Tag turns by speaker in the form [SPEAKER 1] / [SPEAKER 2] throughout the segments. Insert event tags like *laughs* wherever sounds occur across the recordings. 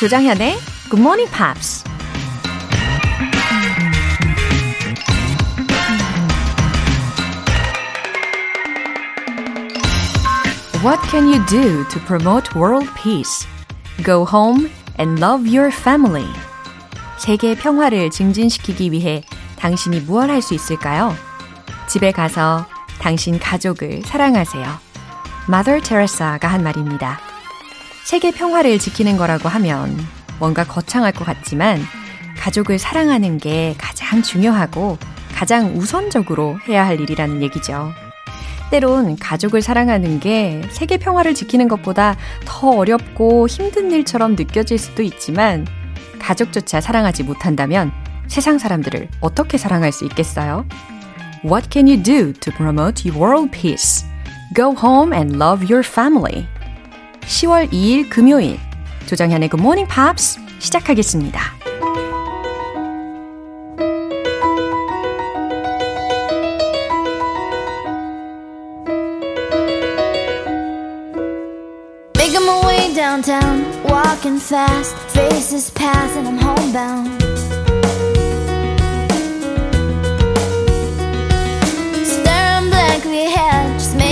[SPEAKER 1] 조장현의 Good Morning Pops. What can you do to promote world peace? Go home and love your family. 세계 평화를 증진시키기 위해 당신이 무엇 할 수 있을까요? 집에 가서 당신 가족을 사랑하세요. Mother Teresa가 한 말입니다. 세계 평화를 지키는 거라고 하면 뭔가 거창할 것 같지만 가족을 사랑하는 게 가장 중요하고 가장 우선적으로 해야 할 일이라는 얘기죠. 때론 가족을 사랑하는 게 세계 평화를 지키는 것보다 더 어렵고 힘든 일처럼 느껴질 수도 있지만 가족조차 사랑하지 못한다면 세상 사람들을 어떻게 사랑할 수 있겠어요? What can you do to promote world peace? Go home and love your family. 10월 2일 금요일 조정현의 Good Morning Pops 시작하겠습니다.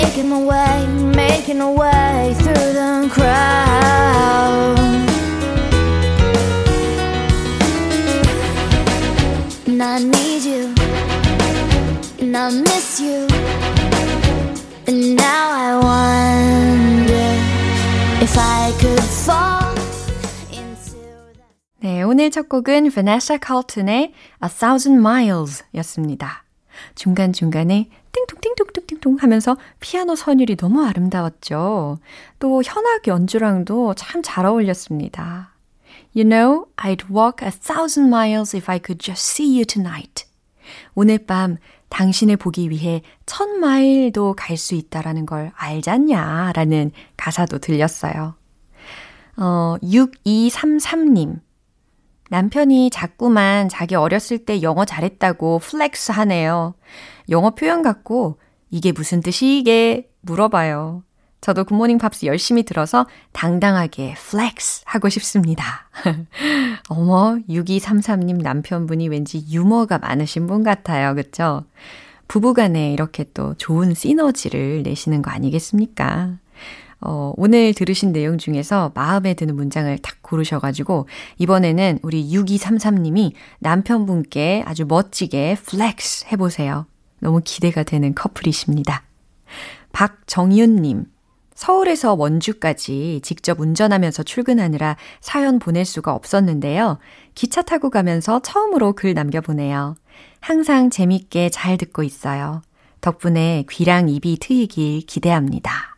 [SPEAKER 2] Making my way, making my way through the crowd. And I need you, and I miss you, and now I wonder if I could fall.
[SPEAKER 1] 네, 오늘 첫 곡은 Vanessa Carlton의 A Thousand Miles 였습니다. 중간중간에 띵통띵통띵통 하면서 피아노 선율이 너무 아름다웠죠. 또 현악 연주랑도 참 잘 어울렸습니다. You know, I'd walk a thousand miles if I could just see you tonight. 오늘 밤 당신을 보기 위해 천 마일도 갈 수 있다라는 걸 알잖냐? 라는 가사도 들렸어요. 어, 6233님. 남편이 자꾸만 자기 어렸을 때 영어 잘했다고 플렉스 하네요. 영어 표현 갖고 이게 무슨 뜻이게 물어봐요. 저도 굿모닝 팝스 열심히 들어서 당당하게 플렉스 하고 싶습니다. *laughs* 어머, 6233님 남편분이 왠지 유머가 많으신 분 같아요. 그쵸? 부부간에 이렇게 또 좋은 시너지를 내시는 거 아니겠습니까? 어, 오늘 들으신 내용 중에서 마음에 드는 문장을 딱 고르셔가지고, 이번에는 우리 6233님이 남편분께 아주 멋지게 플렉스 해보세요. 너무 기대가 되는 커플이십니다. 박정윤님. 서울에서 원주까지 직접 운전하면서 출근하느라 사연 보낼 수가 없었는데요. 기차 타고 가면서 처음으로 글 남겨보네요. 항상 재밌게 잘 듣고 있어요. 덕분에 귀랑 입이 트이길 기대합니다.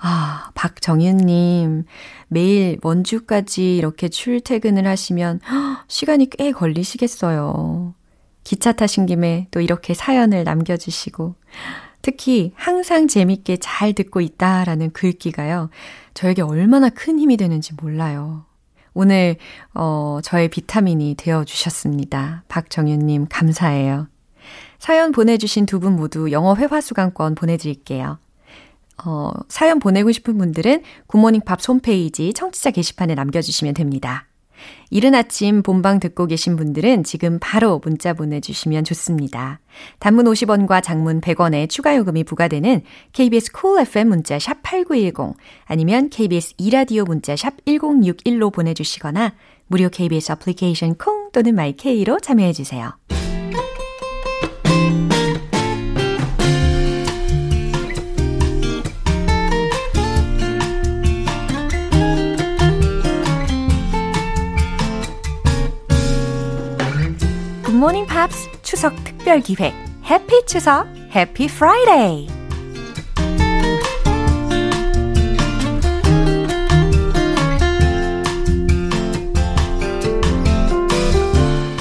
[SPEAKER 1] 아, 박정윤님, 매일 원주까지 이렇게 출퇴근을 하시면 *gasps* 시간이 꽤 걸리시겠어요. 기차 타신 김에 또 이렇게 사연을 남겨주시고, 특히 항상 재밌게 잘 듣고 있다라는 글귀가요, 저에게 얼마나 큰 힘이 되는지 몰라요. 오늘, 어, 저의 비타민이 되어 주셨습니다. 박정윤님, 감사해요. 사연 보내주신 두 분 모두 영어 회화 수강권 보내드릴게요. 어, 사연 보내고 싶은 분들은 굿모닝 팝 홈페이지 청취자 게시판에 남겨주시면 됩니다. 이른 아침 본방 듣고 계신 분들은 지금 바로 문자 보내주시면 좋습니다. 단문 50원과 장문 100원의 추가 요금이 부과되는 KBS 쿨 cool FM 문자 샵 8910 아니면 KBS 이라디오 문자 샵 1061로 보내주시거나 무료 KBS 애플리케이션 콩 또는 마이케이로 참여해주세요. 굿모닝 팝스 추석 특별 기획 해피 추석 해피 프라이데이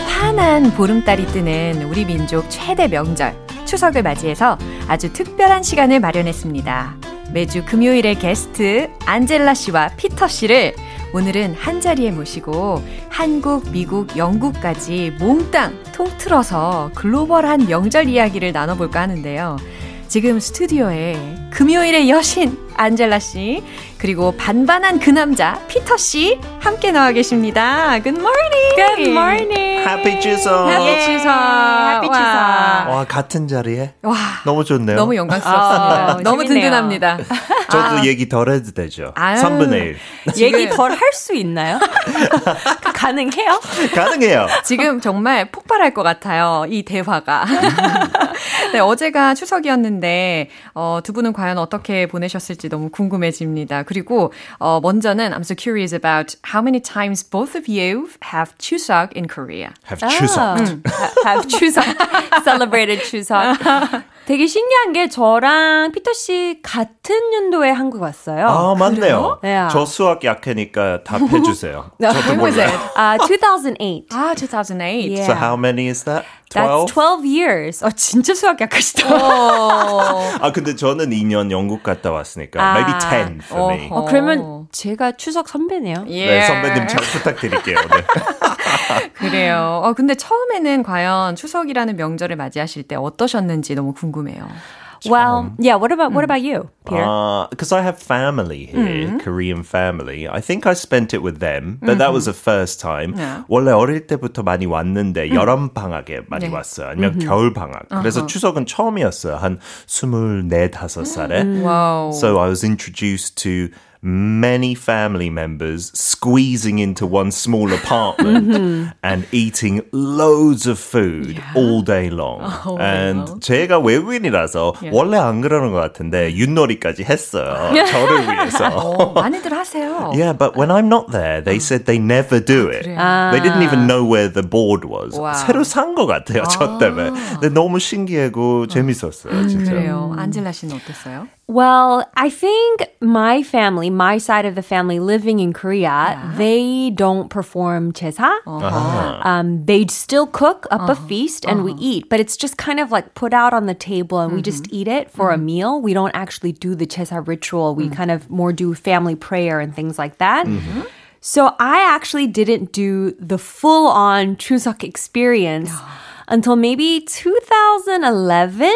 [SPEAKER 1] 환한 보름달이 뜨는 우리 민족 최대 명절 추석을 맞이해서 아주 특별한 시간을 마련했습니다. 매주 금요일의 게스트 안젤라 씨와 피터 씨를 오늘은 한 자리에 모시고 한국, 미국, 영국까지 몽땅 통틀어서 글로벌한 명절 이야기를 나눠볼까 하는데요. 지금 스튜디오에 금요일의 여신 안젤라 씨 그리고 반반한 그 남자 피터 씨 함께 나와 계십니다. Good morning.
[SPEAKER 3] Good morning.
[SPEAKER 4] Happy 추석.
[SPEAKER 1] Happy 추석.
[SPEAKER 3] Happy 추석.
[SPEAKER 4] 와 같은 자리에
[SPEAKER 1] 와.
[SPEAKER 4] 너무 좋네요.
[SPEAKER 1] 너무 영광스럽습니다.
[SPEAKER 3] 아,
[SPEAKER 1] 너무. 든든합니다. *laughs*
[SPEAKER 4] 저도 얘기 덜 해도 되죠.
[SPEAKER 1] 아유.
[SPEAKER 4] 3분의 1.
[SPEAKER 3] 얘기 덜 할 수 있나요? *laughs* 가능해요?
[SPEAKER 4] 가능해요.
[SPEAKER 1] 지금 정말 폭발할 것 같아요. 이 대화가. *laughs* 네, 어제가 추석이었는데 어, 두 분은 과연 어떻게 보내셨을지 너무 궁금해집니다. 그리고 어, 먼저는 I'm so curious about how many times both of you have 추석 in Korea.
[SPEAKER 4] Have 추석.
[SPEAKER 3] have 추석. *laughs* Celebrated 추석. 되게 신기한 게 저랑 피터 씨 같은 연도에 한국 왔어요.
[SPEAKER 4] 아 맞네요.
[SPEAKER 3] 네.
[SPEAKER 4] 저 수학 약하니까 답해주세요. *laughs* 저도
[SPEAKER 1] When was
[SPEAKER 4] 몰라요.
[SPEAKER 1] it?
[SPEAKER 3] 아, 2008.
[SPEAKER 1] 아, 2008.
[SPEAKER 3] Yeah.
[SPEAKER 4] So how many is that? 12?
[SPEAKER 3] That's 12 years. 어, 진짜 수학 약하시다. *laughs*
[SPEAKER 4] 아 근데 저는 2년 영국 갔다 왔으니까
[SPEAKER 3] 아.
[SPEAKER 4] maybe 10 for me.
[SPEAKER 1] 어,
[SPEAKER 3] 그러면 제가 추석 선배네요.
[SPEAKER 4] 네 선배님 잘 부탁드릴게요. 네. *laughs*
[SPEAKER 1] 그래요. 어, 근데 처음에는 과연 추석이라는 명절을 맞이하실 때 어떠셨는지 너무 궁금해요.
[SPEAKER 3] Well, yeah, what about what about you, Peter?
[SPEAKER 4] Because I have family here, Korean family. I think I spent it with them, but that was the first time.
[SPEAKER 1] Yeah.
[SPEAKER 4] 원래 어릴 때부터 많이 왔는데 여름 방학에 많이
[SPEAKER 1] 네.
[SPEAKER 4] 왔어요. 아니면 겨울 방학. 그래서 추석은 처음이었어요. 한 24, 5살에.
[SPEAKER 1] 와우.
[SPEAKER 4] So I was introduced to many family members squeezing into one small apartment *laughs* and eating loads of food all day long. and 제가 외국인이라서 원래 안 그러는 것 같은데 윷놀이까지 했어요. *laughs* 저를 위해서. *laughs*
[SPEAKER 1] 어, 많이들 하세요.
[SPEAKER 4] Yeah, but when I'm not there, they said they never do it.
[SPEAKER 1] 그래요?
[SPEAKER 4] They didn't even know where the board was.
[SPEAKER 1] 와우.
[SPEAKER 4] 새로 산 것 같아요, 저 때문에. 근데 너무 신기하고 재밌었어요, 진짜.
[SPEAKER 1] 그래요. 안젤라 씨는 어땠어요?
[SPEAKER 3] Well, I think my family, my side of the family living in Korea, they don't perform 제사. Um, they still cook up a feast and we eat, but it's just kind of like put out on the table and we just eat it for a meal. We don't actually do the 제사 ritual. We kind of more do family prayer and things like that. So I actually didn't do the full on Chuseok experience until maybe 2011.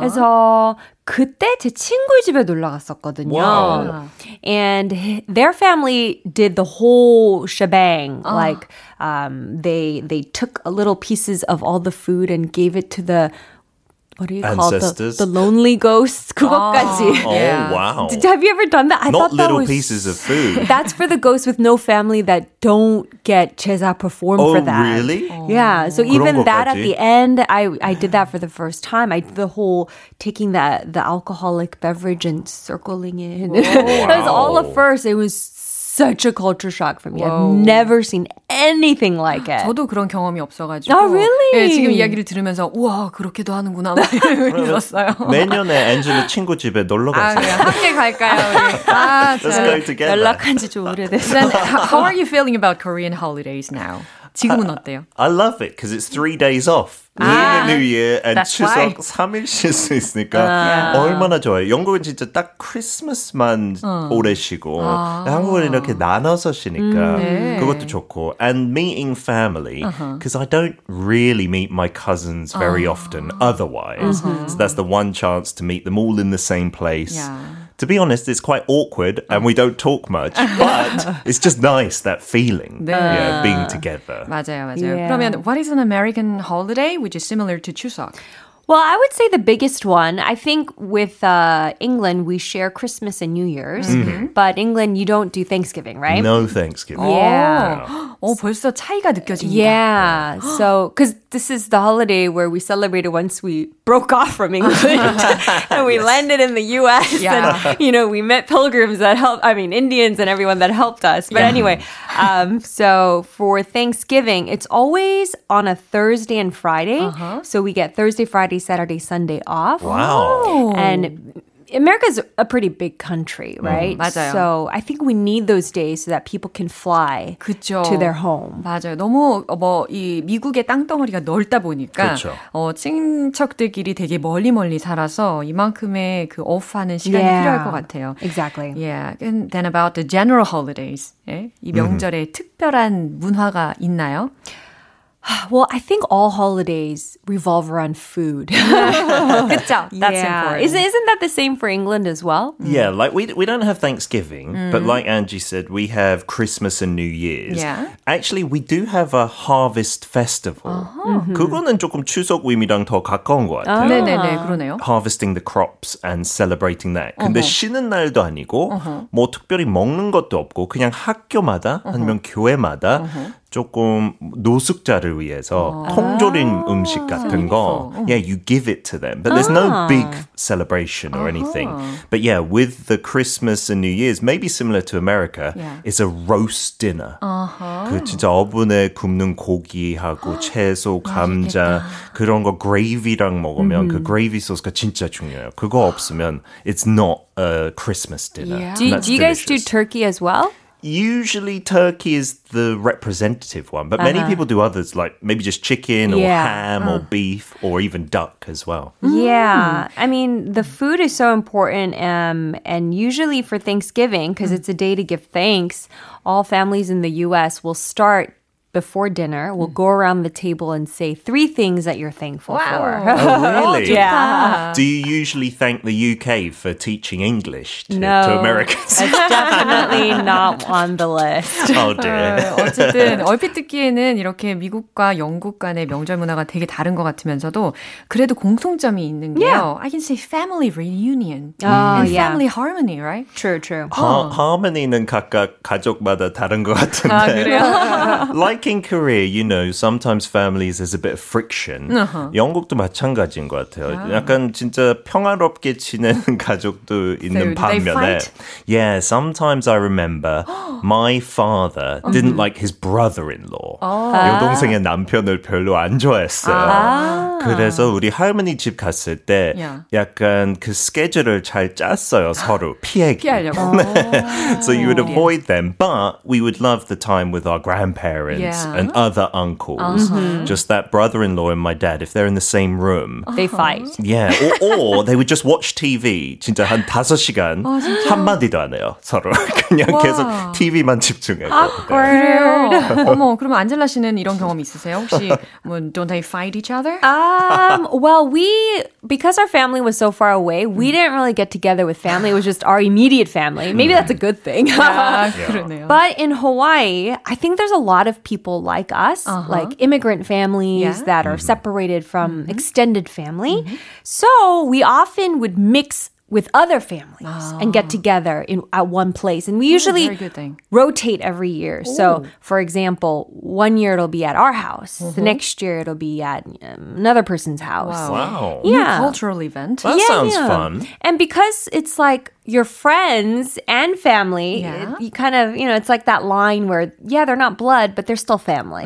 [SPEAKER 3] 그래서 그때 제 친구 집에 놀러 갔었거든요.
[SPEAKER 4] Wow.
[SPEAKER 3] And h- their family did the whole shebang. Like um, they they took a little pieces of all the food and gave it to the what do you call the,
[SPEAKER 4] Ancestors?
[SPEAKER 3] the lonely ghosts? 그것까지. *laughs*
[SPEAKER 4] Oh,
[SPEAKER 1] Yeah.
[SPEAKER 4] wow.
[SPEAKER 3] Did, have you ever done that? I
[SPEAKER 4] Not
[SPEAKER 3] thought that
[SPEAKER 4] little
[SPEAKER 3] was
[SPEAKER 4] pieces of food.
[SPEAKER 3] that's *laughs* for the ghosts with no family that don't get 제사 performed
[SPEAKER 4] oh,
[SPEAKER 3] for that.
[SPEAKER 4] really?
[SPEAKER 3] Yeah, so even that at
[SPEAKER 4] 것까지?
[SPEAKER 3] the end, I I did that for the first time. I did the whole taking that the alcoholic beverage and circling it. *laughs* that was all at
[SPEAKER 4] Wow.
[SPEAKER 3] first. It was such a culture shock for me.
[SPEAKER 1] Whoa.
[SPEAKER 3] I've never seen anything like it.
[SPEAKER 1] 저도 그런 경험이 없어가지고.
[SPEAKER 3] Oh, really?
[SPEAKER 1] 네, 지금 이야기를 들으면서 우와 그렇게도 하는구나 있었어요.
[SPEAKER 4] 내년에 앤젤라 친구 집에 놀러
[SPEAKER 1] 아,
[SPEAKER 4] 가세요.
[SPEAKER 1] 그래요. 함께 갈까요, 우리? 아,
[SPEAKER 4] Let's
[SPEAKER 1] 참.
[SPEAKER 4] go together.
[SPEAKER 3] 연락한 지좀 오래됐어.
[SPEAKER 1] Then, how are you feeling about Korean holidays now? 지금은 어때요?
[SPEAKER 4] I love it because it's three days off.
[SPEAKER 1] Ah,
[SPEAKER 4] Lunar New Year and
[SPEAKER 1] that's why.
[SPEAKER 4] 추석 3일 쉴 수 있으니까 얼마나 좋아요. 영국은 진짜 딱 크리스마스만 오래 쉬고 한국은 이렇게 나눠서 쉬니까
[SPEAKER 1] 네.
[SPEAKER 4] 그것도 좋고 and meeting family because I don't really meet my cousins very often otherwise. So that's the one chance to meet them all in the same place.
[SPEAKER 1] Yeah.
[SPEAKER 4] To be honest, it's quite awkward and we don't talk much, but *laughs* it's just nice that feeling,
[SPEAKER 1] 네.
[SPEAKER 4] yeah, being together.
[SPEAKER 1] 맞아요, 맞아요.
[SPEAKER 3] Yeah.
[SPEAKER 1] 그러면 what is an American holiday which is similar to 추석?
[SPEAKER 3] Well, I would say the biggest one. I think with uh, England, we share Christmas and New Year's, but England, you don't do Thanksgiving, right?
[SPEAKER 4] No Thanksgiving.
[SPEAKER 3] Yeah.
[SPEAKER 1] 어, 벌써 차이가 느껴집니다.
[SPEAKER 3] Yeah. So, because this is the holiday where we celebrated once we broke off from England *laughs* and we landed in the US.
[SPEAKER 1] Yeah.
[SPEAKER 3] And, you know, we met pilgrims that helped, I mean, Indians and everyone that helped us. But anyway, um, so for Thanksgiving, it's always on a Thursday and Friday. So we get Thursday, Friday, Saturday, Sunday off.
[SPEAKER 4] Wow.
[SPEAKER 3] And America's a pretty big country, right?
[SPEAKER 1] 맞아요.
[SPEAKER 3] So I think we need those days so that people can fly
[SPEAKER 1] 그쵸.
[SPEAKER 3] to their home.
[SPEAKER 1] 맞아요. 너무 뭐 이 미국의 땅덩어리가 넓다 보니까
[SPEAKER 4] 그쵸.
[SPEAKER 1] 어, 친척들끼리 되게 멀리 멀리 살아서 이만큼의 그 오프하는 시간이
[SPEAKER 3] Yeah.
[SPEAKER 1] 필요할 것 같아요.
[SPEAKER 3] Exactly.
[SPEAKER 1] Yeah. And then about the general holidays. 예? 이 명절에 특별한 문화가 있나요? *sighs*
[SPEAKER 3] Well, I think all holidays revolve around food. *laughs*
[SPEAKER 1] 그쵸? That's
[SPEAKER 3] yeah.
[SPEAKER 1] important.
[SPEAKER 3] Isn't, isn't that the same for England as well?
[SPEAKER 4] Yeah, like we we don't have Thanksgiving, but like Angie said, we have Christmas and New Year's.
[SPEAKER 1] Yeah.
[SPEAKER 4] Actually, we do have a harvest festival. 그거는 조금 추석 의미랑 더 가까운 것 같아요.
[SPEAKER 1] 네네네, 그러네요.
[SPEAKER 4] harvesting the crops and celebrating that. 근데 쉬는 날도 아니고 뭐 특별히 먹는 것도 없고 그냥 학교마다 아니면 교회마다 조금 노숙자를 위해서 통조림 음식 같은 거 yeah you give it to them but there's no big celebration or anything but yeah with the Christmas and New Year's maybe similar to America
[SPEAKER 1] Yeah.
[SPEAKER 4] it's a roast dinner 그 진짜 오븐에 굽는 고기하고 채소 감자 그런 거 그레이비랑 먹으면 그 그레이비 소스가 진짜 중요해요 그거 없으면 it's not a Christmas dinner
[SPEAKER 1] Yeah.
[SPEAKER 3] Do,
[SPEAKER 4] That's
[SPEAKER 3] do you guys do
[SPEAKER 4] delicious.
[SPEAKER 3] turkey as well?
[SPEAKER 4] Usually turkey is the representative one, but many uh-huh. people do others like maybe just chicken or
[SPEAKER 3] Yeah.
[SPEAKER 4] ham or beef or even duck as well.
[SPEAKER 3] Yeah. Mm. I mean, the food is so important. Um, and usually for Thanksgiving, because mm. it's a day to give thanks, all families in the US will start before dinner. We'll go around the table and say three things that you're thankful for.
[SPEAKER 4] Oh, *laughs* really?
[SPEAKER 3] yeah.
[SPEAKER 4] Do you usually thank the UK for teaching English to,
[SPEAKER 3] No.
[SPEAKER 4] to Americans?
[SPEAKER 3] It's definitely not *laughs* on the list.
[SPEAKER 4] oh dear.
[SPEAKER 1] 네, *laughs* 어쨌든 얼핏 듣기에는 이렇게 미국과 영국 간의 명절 문화가 되게 다른 것 같으면서도 그래도 공통점이 있는 게요. I can say family reunion
[SPEAKER 3] Oh,
[SPEAKER 1] and
[SPEAKER 3] yeah.
[SPEAKER 1] family harmony, right?
[SPEAKER 3] True, true.
[SPEAKER 4] 하, harmony는 각각 가족마다 다른 것 같은데.
[SPEAKER 1] 아, 그래요?
[SPEAKER 4] like in Korea, you know, sometimes families there's a bit of friction. 영국도 마찬가지인 것 같아요. 약간 진짜 평화롭게 지내는 *laughs* 가족도 있는
[SPEAKER 1] do they
[SPEAKER 4] 반면에.
[SPEAKER 1] fight?
[SPEAKER 4] Yeah, sometimes I remember *gasps* my father didn't like his brother-in-law. 여동생의 남편을 별로 안 좋아했어요. 그래서 우리 할머니 집 갔을 때
[SPEAKER 1] Yeah.
[SPEAKER 4] 약간 그 스케줄을 잘 짰어요, *gasps* 서로. 피하기.
[SPEAKER 1] 피하려고. *laughs*
[SPEAKER 4] so you would avoid them, but we would love the time with our grandparents
[SPEAKER 1] Yeah.
[SPEAKER 4] and other uncles. Just that brother-in-law and my dad, if they're in the same room.
[SPEAKER 3] They fight.
[SPEAKER 4] Yeah, or, *laughs* or they would just watch TV. 진짜 한 다섯 시간 한마디도 안 해요, 서로. *laughs* 그냥 계속 TV만 집중하고.
[SPEAKER 1] 그래요. 어머, 그럼 안젤라 씨는 이런 경험 있으세요? 혹시 뭐 don't they fight each other?
[SPEAKER 3] Um, well, we, because our family was so far away, we didn't really get together with family. It was just our immediate family. Maybe that's a good thing.
[SPEAKER 1] 아, 그러네요. *laughs*
[SPEAKER 3] But in Hawaii, I think there's a lot of people like us, uh-huh. like immigrant families
[SPEAKER 1] Yeah.
[SPEAKER 3] that are mm-hmm. separated from mm-hmm. extended family. Mm-hmm. So we often would mix with other families and get oh. together in at one place. And we usually
[SPEAKER 1] good thing.
[SPEAKER 3] rotate every year. So, for example, one year it'll be at our house. The next year it'll be at um, another person's house.
[SPEAKER 4] Wow.
[SPEAKER 3] Yeah.
[SPEAKER 1] cultural event.
[SPEAKER 4] That
[SPEAKER 3] Yeah,
[SPEAKER 4] sounds
[SPEAKER 3] yeah.
[SPEAKER 4] fun.
[SPEAKER 3] And because it's like your friends and family,
[SPEAKER 1] Yeah.
[SPEAKER 3] it- you kind of, you know, it's like that line where, yeah, they're not blood, but they're still family.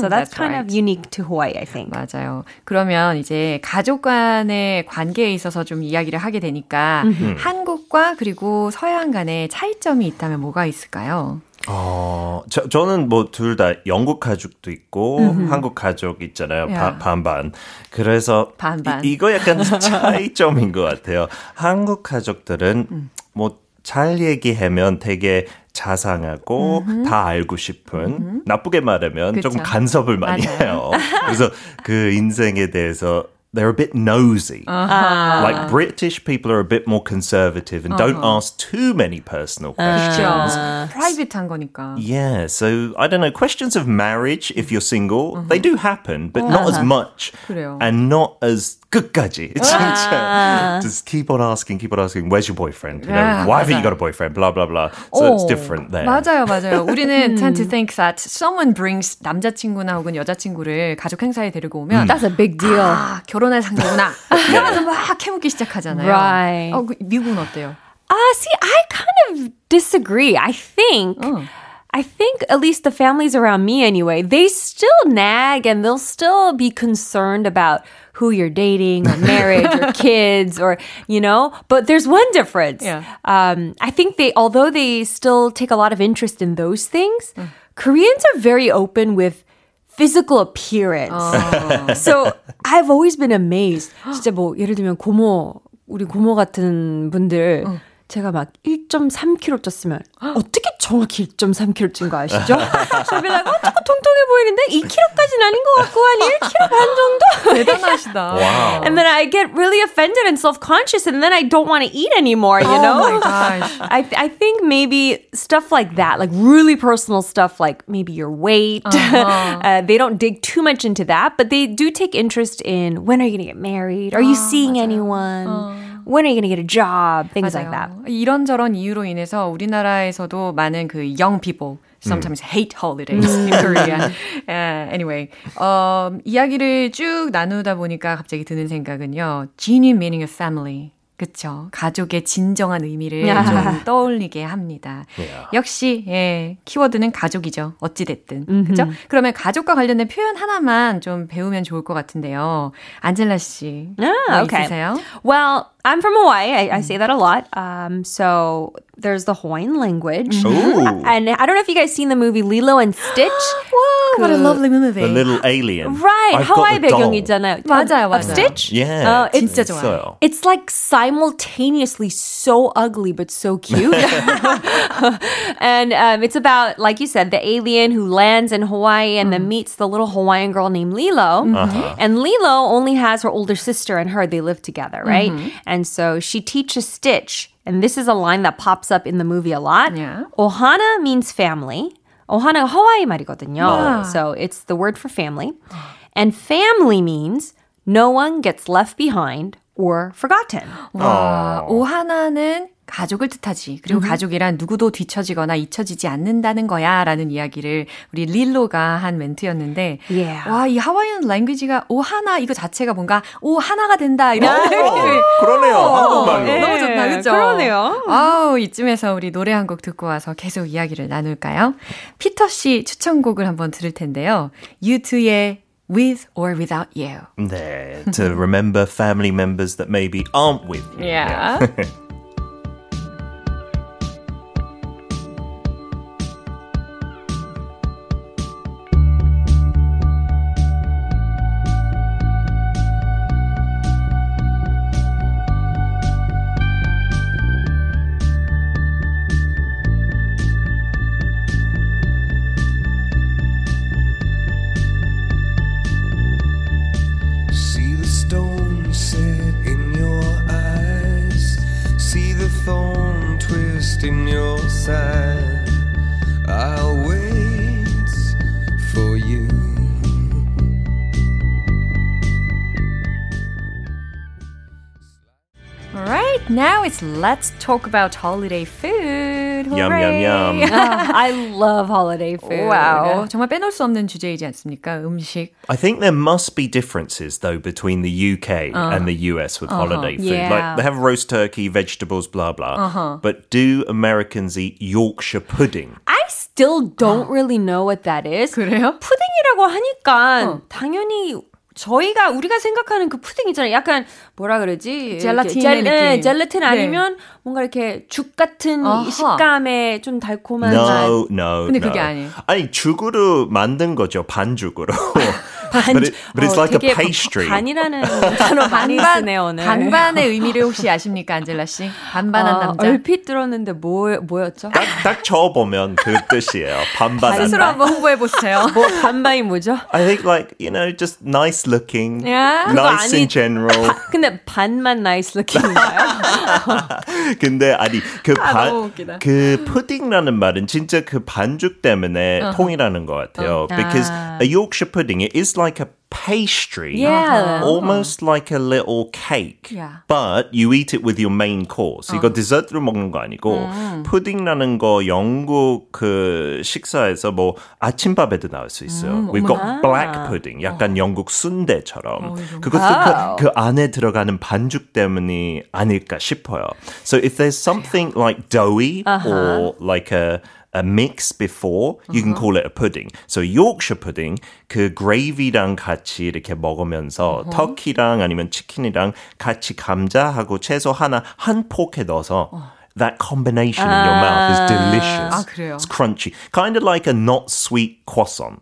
[SPEAKER 3] so that's,
[SPEAKER 1] that's
[SPEAKER 3] kind
[SPEAKER 1] right.
[SPEAKER 3] of unique to Hawaii, I think.
[SPEAKER 1] 맞아요. 그러면 이제 가족 간의 관계에 있어서 좀 이야기를 하게 되니까 한국과 그리고 서양 간의 차이점이 있다면 뭐가 있을까요?
[SPEAKER 4] 어, 저, 저는 뭐 둘 다 영국 가족도 있고 한국 가족 있잖아요. 바-. 반반. 그래서
[SPEAKER 1] 반반.
[SPEAKER 4] 이, 거 약간 *laughs* 차이점인 것 같아요. 한국 가족들은 뭐잘 얘기하면 되게 자상하고 다 알고 싶은 나쁘게 말하면
[SPEAKER 1] 그쵸.
[SPEAKER 4] 조금 간섭을 많이
[SPEAKER 1] 맞아요.
[SPEAKER 4] 해요. 그래서 그 인생에 대해서 they're a bit nosy. Like British people are a bit more conservative and don't ask too many personal questions.
[SPEAKER 1] 그렇죠. 프라이빗한 거니까.
[SPEAKER 4] Yeah, so I don't know. Questions of marriage, if you're single, they do happen, but not as much,
[SPEAKER 1] 그래요.
[SPEAKER 4] and not as 끝까지. 진짜. Just keep on asking, keep on asking. Where's your boyfriend? You know, why haven't you
[SPEAKER 1] 맞아요.
[SPEAKER 4] got a boyfriend? Blah blah blah. So it's
[SPEAKER 1] 오,
[SPEAKER 4] different there.
[SPEAKER 1] 맞아요, 맞아요. 우리는 tend to think that someone brings 남자친구나 혹은 여자친구를 가족 행사에 데리고 오면
[SPEAKER 3] That's a big deal.
[SPEAKER 1] 아, 결혼할 상대구나. 이러면서 막 캐묻기 시작하잖아요.
[SPEAKER 3] Right.
[SPEAKER 1] 어, 그 미국은 어때요?
[SPEAKER 3] Uh, see, I kind of disagree. I think. I think at least the families around me anyway, they still nag and they'll still be concerned about who you're dating or marriage or *laughs* kids or, you know, but there's one difference.
[SPEAKER 1] Yeah.
[SPEAKER 3] Um, I think they, although they still take a lot of interest in those things, Koreans are very open with physical appearance. *laughs* so I've always been amazed. *gasps* 진짜 뭐 예를 들면 고모 우리 고모 같은 분들 제가 막 1.3kg 쪘으면 어떻게 정확히 1.3kg 찐 거 아시죠? I'd *laughs* be like, 어, 조금 통통해 보이는데 2kg까지는 아닌 것 같고 한 1kg 반 정도? *laughs*
[SPEAKER 1] 대단하시다.
[SPEAKER 4] Wow.
[SPEAKER 3] And then I get really offended and self-conscious and then I don't want to eat anymore, you
[SPEAKER 1] oh
[SPEAKER 3] know?
[SPEAKER 1] my gosh. *laughs*
[SPEAKER 3] I, I think maybe stuff like that, like really personal stuff, like maybe your weight.
[SPEAKER 1] Uh-huh.
[SPEAKER 3] uh, they don't dig too much into that, but they do take interest in when are you going to get married? Are you seeing anyone? When are you to get a job? Things like that.
[SPEAKER 1] 맞아요. 이런저런 이유로 인해서 우리나라에서도 많은 그 young people sometimes hate holidays in Korea. Uh, anyway, um, 이야기를 쭉 나누다 보니까 갑자기 드는 생각은요. genuine meaning of family. 그쵸. 가족의 진정한 의미를 좀 떠올리게 합니다.
[SPEAKER 4] Yeah.
[SPEAKER 1] 역시, 예, 키워드는 가족이죠. 어찌 됐든. 그죠? 그러면 가족과 관련된 표현 하나만 좀 배우면 좋을 것 같은데요. 안젤라 씨.
[SPEAKER 3] Ah,
[SPEAKER 1] 뭐
[SPEAKER 3] okay.
[SPEAKER 1] 있으세요?
[SPEAKER 3] Well, I'm from Hawaii. I, I say that a lot. Um, so there's the Hawaiian language.
[SPEAKER 4] Ooh.
[SPEAKER 3] And I don't know if you guys seen the movie Lilo and Stitch. *gasps*
[SPEAKER 1] Whoa, what a lovely movie.
[SPEAKER 4] The little alien.
[SPEAKER 3] right.
[SPEAKER 4] I've got
[SPEAKER 3] 하와이
[SPEAKER 4] the doll.
[SPEAKER 3] 배경이잖아요.
[SPEAKER 1] 맞아요,
[SPEAKER 3] Of
[SPEAKER 1] 맞아요.
[SPEAKER 3] Stitch?
[SPEAKER 4] Yeah.
[SPEAKER 3] 어, it's-
[SPEAKER 1] 진짜 좋아요.
[SPEAKER 4] 있어요.
[SPEAKER 3] It's like simultaneously so ugly but so cute. *laughs* and um, it's about, like you said, the alien who lands in Hawaii and then meets the little Hawaiian girl named Lilo. And Lilo only has her older sister and her. They live together, right? And so she teaches Stitch. And this is a line that pops up in the movie a lot.
[SPEAKER 1] Yeah.
[SPEAKER 3] Ohana means family. ohana가 하와이 말이거든요.
[SPEAKER 1] Wow.
[SPEAKER 3] So it's the word for family. And family means no one gets left behind or forgotten.
[SPEAKER 1] 와, 오하나는 가족을 뜻하지. 그리고 가족이란 누구도 뒤처지거나 잊혀지지 않는다는 거야. 라는 이야기를 우리 릴로가 한 멘트였는데,
[SPEAKER 3] Yeah.
[SPEAKER 1] 와, 이 하와이안 랭귀지가 오 하나 이거 자체가 뭔가 오 하나가 된다. 이런 느낌을
[SPEAKER 4] 그러네요. 한국말로.
[SPEAKER 3] 네.
[SPEAKER 1] 너무 좋다, 그죠?
[SPEAKER 3] 그러네요.
[SPEAKER 1] 아우, 이쯤에서 우리 노래 한 곡 듣고 와서 계속 이야기를 나눌까요? 피터 씨 추천곡을 한번 들을 텐데요. U2의 With or Without You.
[SPEAKER 4] There, to remember family members that maybe aren't with you.
[SPEAKER 1] Yeah. *laughs* Alright, now it's let's talk about holiday food.
[SPEAKER 4] Yum,
[SPEAKER 1] Hooray.
[SPEAKER 4] yum, yum. *laughs*
[SPEAKER 3] I love holiday food.
[SPEAKER 1] 와우, 정말 빼놓을 수 없는 주제이지 않습니까? 음식.
[SPEAKER 4] I think there must be differences though between the UK and the US with holiday food.
[SPEAKER 3] Yeah.
[SPEAKER 4] Like they have roast turkey, vegetables, blah blah. But do Americans eat Yorkshire pudding?
[SPEAKER 3] I still don't *gasps* really know what that is.
[SPEAKER 1] 그래요?
[SPEAKER 3] 푸딩이라고 하니까 당연히 저희가 우리가 생각하는 그 푸딩 있잖아요. 약간 뭐라 그러지?
[SPEAKER 1] 젤라틴의
[SPEAKER 3] 젤, 네,
[SPEAKER 1] 느낌.
[SPEAKER 3] 젤라틴
[SPEAKER 1] 네.
[SPEAKER 3] 아니면 뭔가 이렇게 죽 같은 이
[SPEAKER 1] 아하.
[SPEAKER 3] 식감의 좀 달콤한 맛.
[SPEAKER 4] No, no,
[SPEAKER 1] 근데
[SPEAKER 4] no.
[SPEAKER 1] 그게 아니에요.
[SPEAKER 4] 아니 죽으로 만든 거죠 반죽으로. *laughs* but, it, but it's
[SPEAKER 3] 어,
[SPEAKER 4] like a
[SPEAKER 3] 되게
[SPEAKER 4] pastry.
[SPEAKER 3] 반이라는 *laughs* 단어 많이 쓰네 오늘.
[SPEAKER 1] 반반의 의미를 혹시 아십니까, 안젤라 씨? 반반한
[SPEAKER 3] 어,
[SPEAKER 1] 남자.
[SPEAKER 3] 얼핏 들었는데 뭐 뭐였죠?
[SPEAKER 4] 딱, 딱 쳐보면 그 뜻이에요. 반반.
[SPEAKER 1] 스스로 한번 홍보해 보세요.
[SPEAKER 3] 뭐 반반이 뭐죠?
[SPEAKER 4] I think like you know just nice looking,
[SPEAKER 3] 야, 그거
[SPEAKER 4] nice
[SPEAKER 3] 아니-
[SPEAKER 4] in general.
[SPEAKER 3] 근데 반만 나이스 룩인가요? *laughs*
[SPEAKER 4] 근데 아니 그
[SPEAKER 1] 아,
[SPEAKER 4] 반. 그 푸딩이라는 말은 진짜 그 반죽 때문에 통이라는 것 같아요. Because
[SPEAKER 3] 아.
[SPEAKER 4] a Yorkshire pudding it is like a pastry.
[SPEAKER 3] Yeah.
[SPEAKER 4] Almost like a little cake.
[SPEAKER 1] Yeah.
[SPEAKER 4] But you eat it with your main course. 이거 디저트로 먹는 거 아니고 푸딩이라는 거 영국 그 식사에서 뭐 아침밥에도 나올 수 있어요. We've got black pudding. 약간 영국 순대처럼. 그것도 그, 그 안에 들어가는 반죽 때문이 아닐까 싶어요. So if there's something like doughy or like a a mix before, you can call it a pudding. So Yorkshire pudding, 그 gravy랑 같이 이렇게 먹으면서 터키랑 아니면 치킨이랑 같이 감자하고 채소 하나 한 포크에 넣어서 that combination in your mouth is delicious.
[SPEAKER 1] 아, 그래요?
[SPEAKER 4] It's crunchy. Kind of like a not sweet croissant.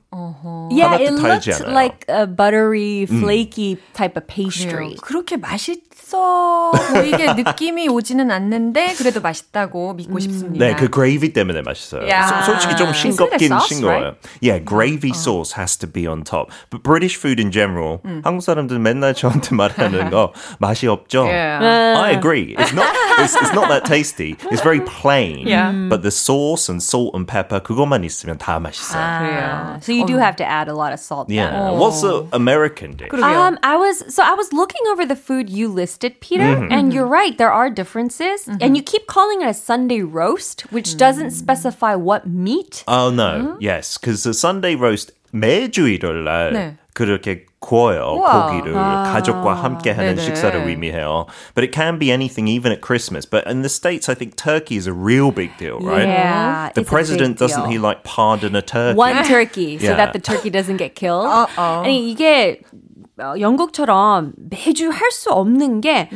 [SPEAKER 3] Yeah,
[SPEAKER 4] 하나도
[SPEAKER 3] it looked
[SPEAKER 4] 달지 않아요.
[SPEAKER 3] like a buttery, flaky type of pastry.
[SPEAKER 1] 그래요. 그렇게 맛있 어 보이게 *laughs* 느낌이 오지는 않는데 그래도 맛있다고 믿고 싶습니다.
[SPEAKER 4] 네, 그 gravy 때문에 맛있어요.
[SPEAKER 1] 야.
[SPEAKER 4] 소- 솔직히 좀
[SPEAKER 1] Isn't it a
[SPEAKER 4] 싱겁긴
[SPEAKER 1] sauce,
[SPEAKER 4] 싱거워요. Yeah, gravy sauce has to be on top. But British food in general, 한국 사람들 맨날 저한테 말하는 *laughs* 거 맛이 없죠.
[SPEAKER 1] Yeah.
[SPEAKER 4] I agree. It's not. It's, it's not that tasty. It's very plain.
[SPEAKER 1] Yeah.
[SPEAKER 4] But the sauce and salt and pepper 그것만 있으면 다 맛있어요.
[SPEAKER 1] 그래요.
[SPEAKER 3] So you do have to add a lot of salt. then.
[SPEAKER 4] Yeah. What's the American dish?
[SPEAKER 1] 그러게요.
[SPEAKER 3] Um, I was so I was looking over the food you listed, Peter, and you're right. There are differences, and you keep calling it a Sunday roast, which doesn't specify what meat.
[SPEAKER 4] Oh no. Yes, because the Sunday roast 매주 일요일 날
[SPEAKER 1] 네.
[SPEAKER 4] 그렇게 구워요
[SPEAKER 1] 우와.
[SPEAKER 4] 고기를 가족과 함께 하는
[SPEAKER 1] 네네.
[SPEAKER 4] 식사를 의미해요. But it can be anything even at Christmas. But in the States, I think turkey is a real big deal, right?
[SPEAKER 3] Yeah,
[SPEAKER 4] The
[SPEAKER 3] it's a
[SPEAKER 4] president
[SPEAKER 3] big
[SPEAKER 4] doesn't
[SPEAKER 3] deal.
[SPEAKER 4] he like pardon a turkey?
[SPEAKER 3] one turkey so
[SPEAKER 4] Yeah.
[SPEAKER 3] that the turkey doesn't get killed.
[SPEAKER 1] Uh-oh.
[SPEAKER 3] 아니 이게 어, 영국처럼 매주 할 수 없는 게